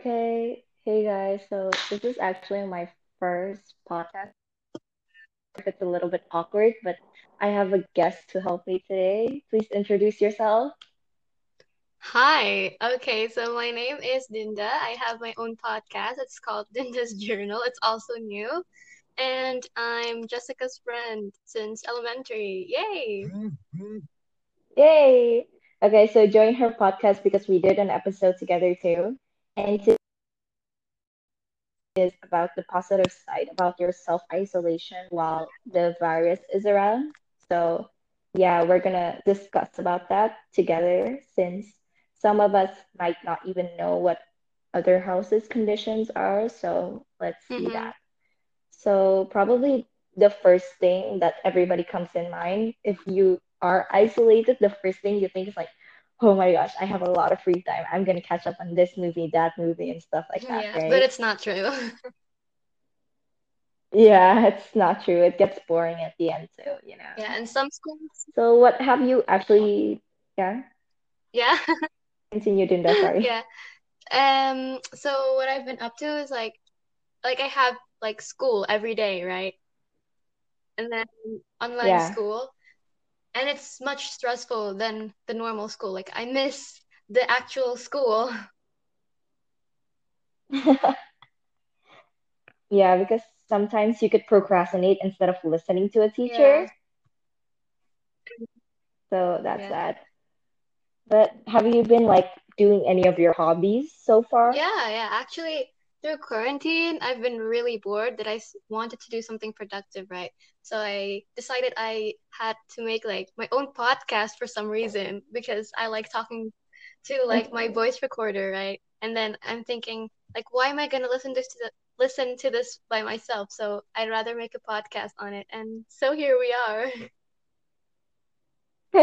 Okay. Hey guys. So this is actually my first podcast. If it's a little bit awkward, but I have a guest to help me today. Please introduce yourself. Hi. Okay, so my name is Dinda. I have my own podcast. It's called Dinda's Journal. It's also new. And I'm Jessica's friend since elementary. Yay! Yay! Okay, so join her podcast because we did an episode together too. And it is about the positive side about your self-isolation while the virus is around. So yeah, we're gonna discuss about that together since some of us might not even know what other houses conditions are. So let's see Mm-hmm. that. So probably the first thing that everybody comes in mind, if you are isolated, the first thing you think is like, oh my gosh, I have a lot of free time. I'm gonna catch up on this movie, that movie, and stuff like that, Yeah, but it's not true. Yeah, it's not true. It gets boring at the end too, you know. Yeah, and some schools, So what have you actually, yeah, yeah, continue doing that, sorry. yeah. Um, so what I've been up to is like like I have like school every day, right? And then online Yeah. school. And it's much stressful than the normal school. Like I miss the actual school. Yeah, because sometimes you could procrastinate instead of listening to a Yeah, teacher. So that's yeah. that. But have you been like doing any of your hobbies so far? Yeah, yeah. Actually, through quarantine, I've been really bored that I wanted to do something productive, right? So I decided I had to make like my own podcast for some reason because I like talking to like my voice recorder, right? And then I'm thinking like, why am I gonna listen to the listen to this by myself? So I'd rather make a podcast on it. And so here we are.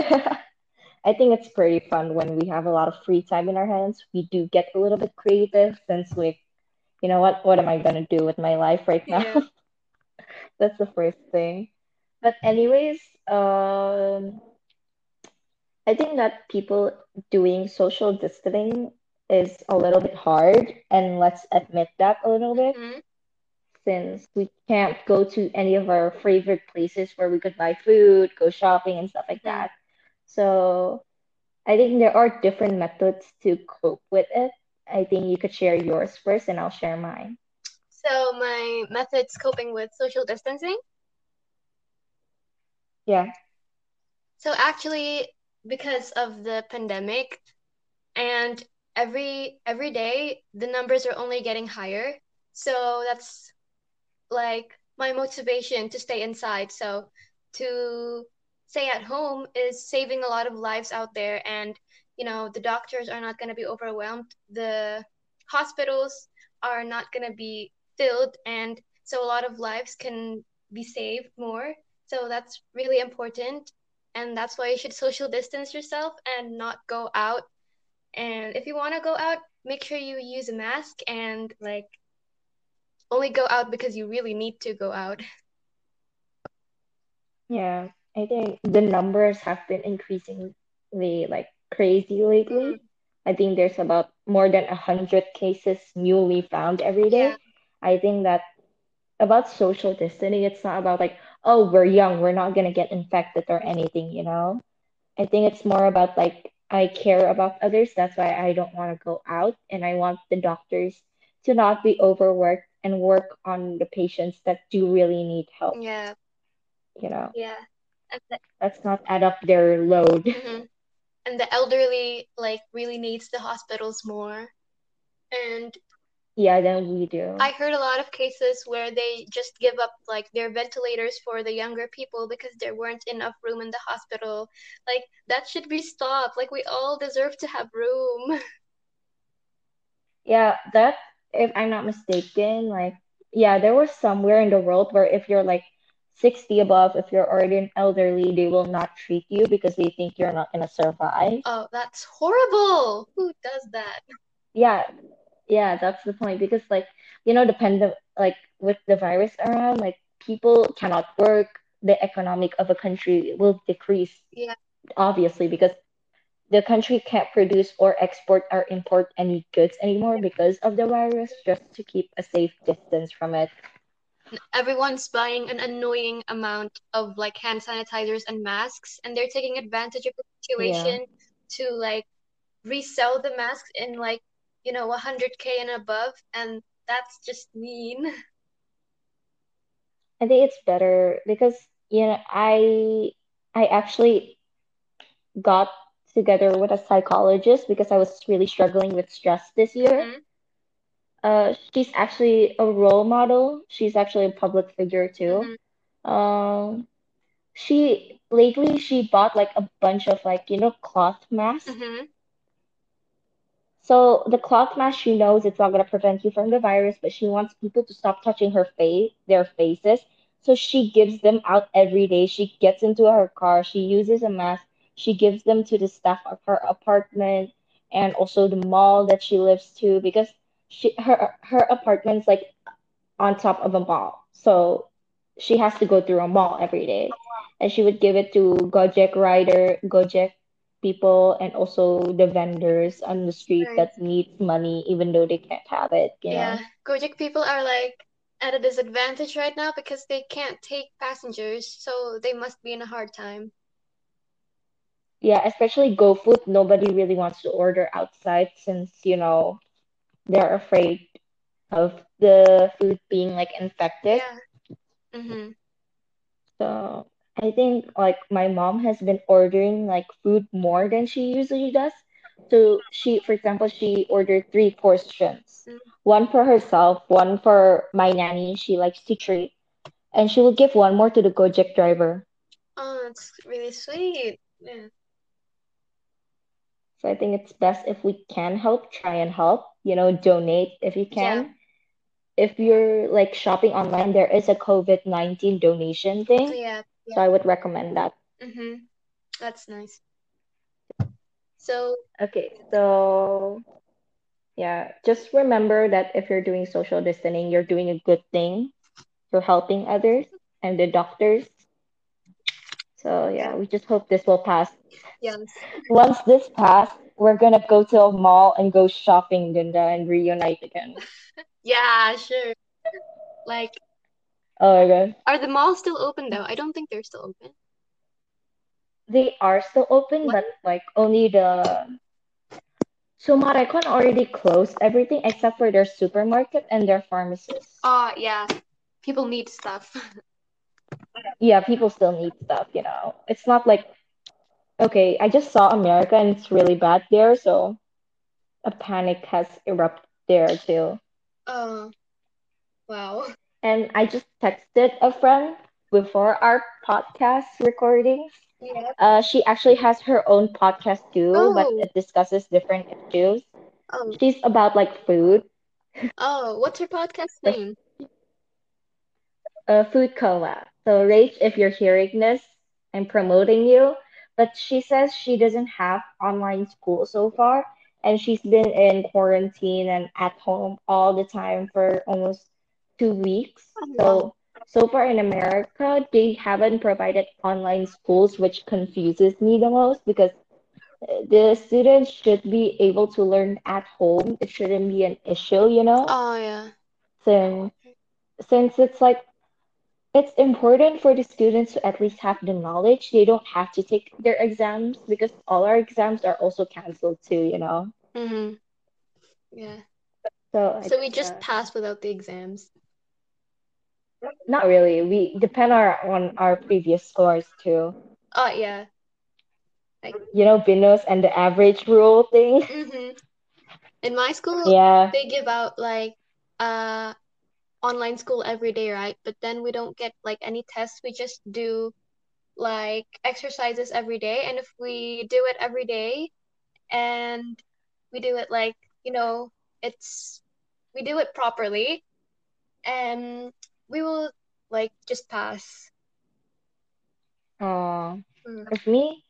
I think it's pretty fun when we have a lot of free time in our hands. We do get a little bit creative since we, you know what, what am I gonna do with my life right now? Yeah. That's the first thing. But anyways, um, I think that people doing social distancing is a little bit hard, and let's admit that a little bit, hmm since we can't go to any of our favorite places where we could buy food, go shopping, and stuff like hmm that. So I think there are different methods to cope with it. I think you could share yours first, and I'll share mine. So my methods coping with social distancing. Yeah. So actually, because of the pandemic and every every day the numbers are only getting higher. So that's like my motivation to stay inside. So to stay at home is saving a lot of lives out there and you know the doctors are not going to be overwhelmed. The hospitals are not going to be filled and so a lot of lives can be saved more. So that's really important and that's why you should social distance yourself and not go out. And if you want to go out, make sure you use a mask and like only go out because you really need to go out. Yeah. I think the numbers have been increasingly like crazy lately. Mm, I think there's about more than a hundred cases newly found every day. yeah. I think that about social distancing, it's not about like, oh, we're young, we're not gonna get infected or anything, you know? I think it's more about like I care about others. That's why I don't want to go out and I want the doctors to not be overworked and work on the patients that do really need help, yeah, you know? yeah. Let's not add up their load. mhm. And the elderly like really needs the hospitals more. And Yeah, then we do. I heard a lot of cases where they just give up like their ventilators for the younger people because there weren't enough room in the hospital. Like that should be stopped. Like we all deserve to have room. Yeah, that, if I'm not mistaken, like, yeah, there was somewhere in the world where if you're like 60 above, if you're already an elderly, they will not treat you because they think you're not gonna survive. Oh, that's horrible. Who does that? Yeah, yeah, that's the point because like, you know, the pandemic, like with the virus around, like people cannot work, the economic of a country will decrease, Yeah. obviously, because the country can't produce or export or import any goods anymore because of the virus, just to keep a safe distance from it. Everyone's buying an annoying amount of like hand sanitizers and masks, and they're taking advantage of the Yeah. situation to like resell the masks in like, you know, 100k and above, and that's just mean. I think it's better because you know I I actually got together with a psychologist because I was really struggling with stress this year. Mm-hmm. Uh, she's actually a role model. She's actually a public figure too. Mm-hmm. Um, she lately she bought like a bunch of like you know cloth masks. Mm-hmm. So the cloth mask she knows it's not gonna prevent you from the virus, but she wants people to stop touching her face, their faces. So she gives them out every day. She gets into her car, she uses a mask, she gives them to the staff of her apartment and also the mall that she lives to because she her her apartment's like on top of a mall. So she has to go through a mall every day. And she would give it to Gojek rider, Gojek people, and also the vendors on the street Right. that needs money even though they can't have it, you Yeah, know? Gojek people are like at a disadvantage right now because they can't take passengers, so they must be in a hard time. Yeah, especially GoFood, nobody really wants to order outside since, you know, they're afraid of the food being like infected. Yeah. Mm-hmm. So I think like my mom has been ordering like food more than she usually does. So she, for example, she ordered three portions, Mm. one for herself, one for my nanny she likes to treat, and she will give one more to the Gojek driver. Oh, that's really sweet. Yeah. So I think it's best if we can help, try and help, you know, donate if you Yeah. can. If you're like shopping online, there is a COVID-19 donation thing, Yeah. so I would recommend that. Mm-hmm. That's nice. So, Okay, so Yeah, just remember that if you're doing social distancing, you're doing a good thing. You're helping others and the doctors. So yeah, we just hope this will pass. yes. Once this pass, we're gonna go to a mall and go shopping, Dinda, and reunite again. Yeah, sure. Like, Oh my god. are the malls still open though? I don't think they're still open. They are still open, What? but like only the so Maricon already closed everything except for their supermarket and their pharmacies. Oh, yeah. People need stuff. Yeah, people still need stuff, you know. It's not like Okay, I just saw America and it's really bad there, so a panic has erupted there too. Oh, wow. And I just texted a friend before our podcast recordings. Yeah. Uh, she actually has her own podcast too, but Oh. it discusses different issues. Oh, She's about like food, oh, what's her podcast name? uh, food coma. So, Rach, if you're hearing this, I'm promoting you. But she says she doesn't have online school so far, and she's been in quarantine and at home all the time for almost two weeks. Oh. So, so far in America, they haven't provided online schools, which confuses me the most because uh, the students should be able to learn at home. It shouldn't be an issue, you know, Oh, yeah. since since it's like it's important for the students to at least have the knowledge. They don't have to take their exams because all our exams are also canceled too, you know. Mm-hmm. Yeah. So So we just uh, passed without the exams. not really. We depend our, on our previous scores too. Oh, yeah. Like, You know, Binus and the average rule thing. mm-hmm. In my school, Yeah. they give out like uh online school every day, right? But then we don't get like any tests. We just do like exercises every day. And if we do it every day and we do it like, you know, it's we do it properly and we will like just pass. Uh, Mm. with me,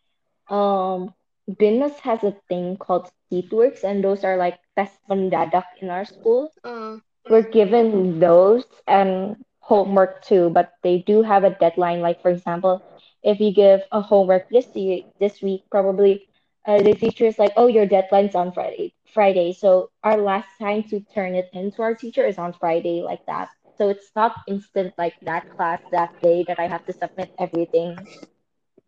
um, Binus has a thing called Seatworks, and those are like tests test mendadak in our school. Uh, We're given those and homework too, but they do have a deadline. Like for example, if you give a homework this week, this week probably uh, the teacher is like, "Oh, your deadline's on Friday." Friday. So our last time to turn it into our teacher is on Friday, like that. So it's not instant like that class that day that I have to submit everything.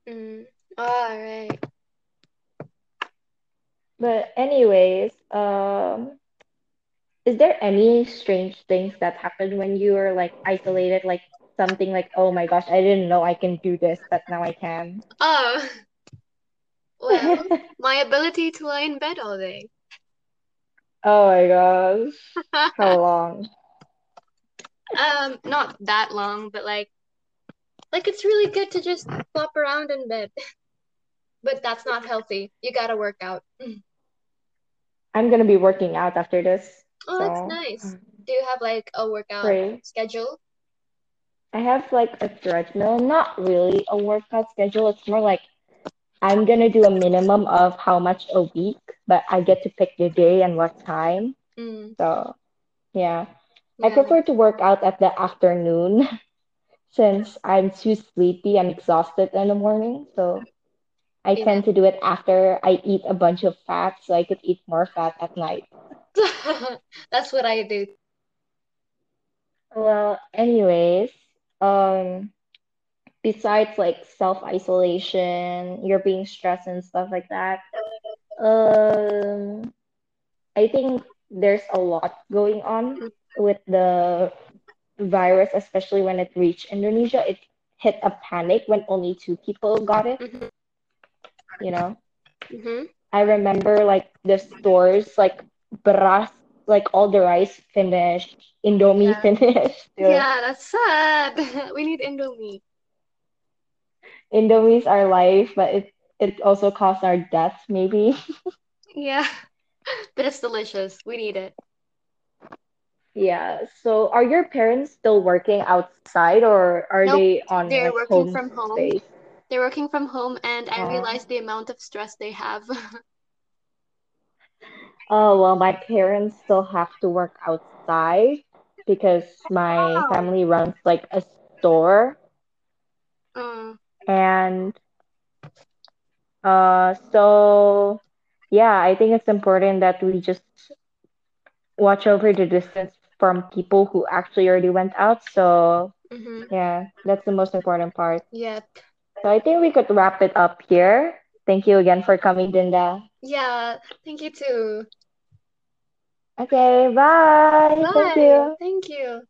Mm. All right. But anyways, um, is there any strange things that happen when you are like isolated, like something like, "Oh my gosh, I didn't know I can do this, but now I can." Oh, well, my ability to lie in bed all day. Oh my gosh. How long? Um, not that long, but like, like it's really good to just flop around in bed. But that's not healthy. You gotta work out. I'm gonna be working out after this, Oh, that's so nice. Do you have like a workout schedule? I have like a treadmill, not really a workout schedule. It's more like I'm gonna do a minimum of how much a week, but I get to pick the day and what time. Mm, So yeah, I prefer to work out at the afternoon since I'm too sleepy and exhausted in the morning. So I yeah. tend to do it after I eat a bunch of fat so I could eat more fat at night. That's what I do. Well, anyways, um, besides like self-isolation, you're being stressed and stuff like that, um, I think there's a lot going on with the virus, especially when it reached Indonesia. It hit a panic when only two people got it, Mm-hmm. you know. Mm-hmm. I remember like the stores like beras, like all the rice finished, Indomie Yeah. finished. Yeah, that's sad. We need Indomie. Indomie's our life, but it it also costs our death maybe. Yeah, but it's delicious. We need it. Yeah. So are your parents still working outside or are Nope, they on they're like working home from home. space? They're working from home, and I realize the amount of stress they have. Oh, well, my parents still have to work outside because my Wow. family runs like a store Uh, and uh so yeah, I think it's important that we just watch over the distance from people who actually already went out. So mm-hmm. yeah, that's the most important part. Yep. So I think we could wrap it up here. Thank you again for coming, Dinda. Yeah, thank you too. Okay, bye. bye. Thank you. Thank you.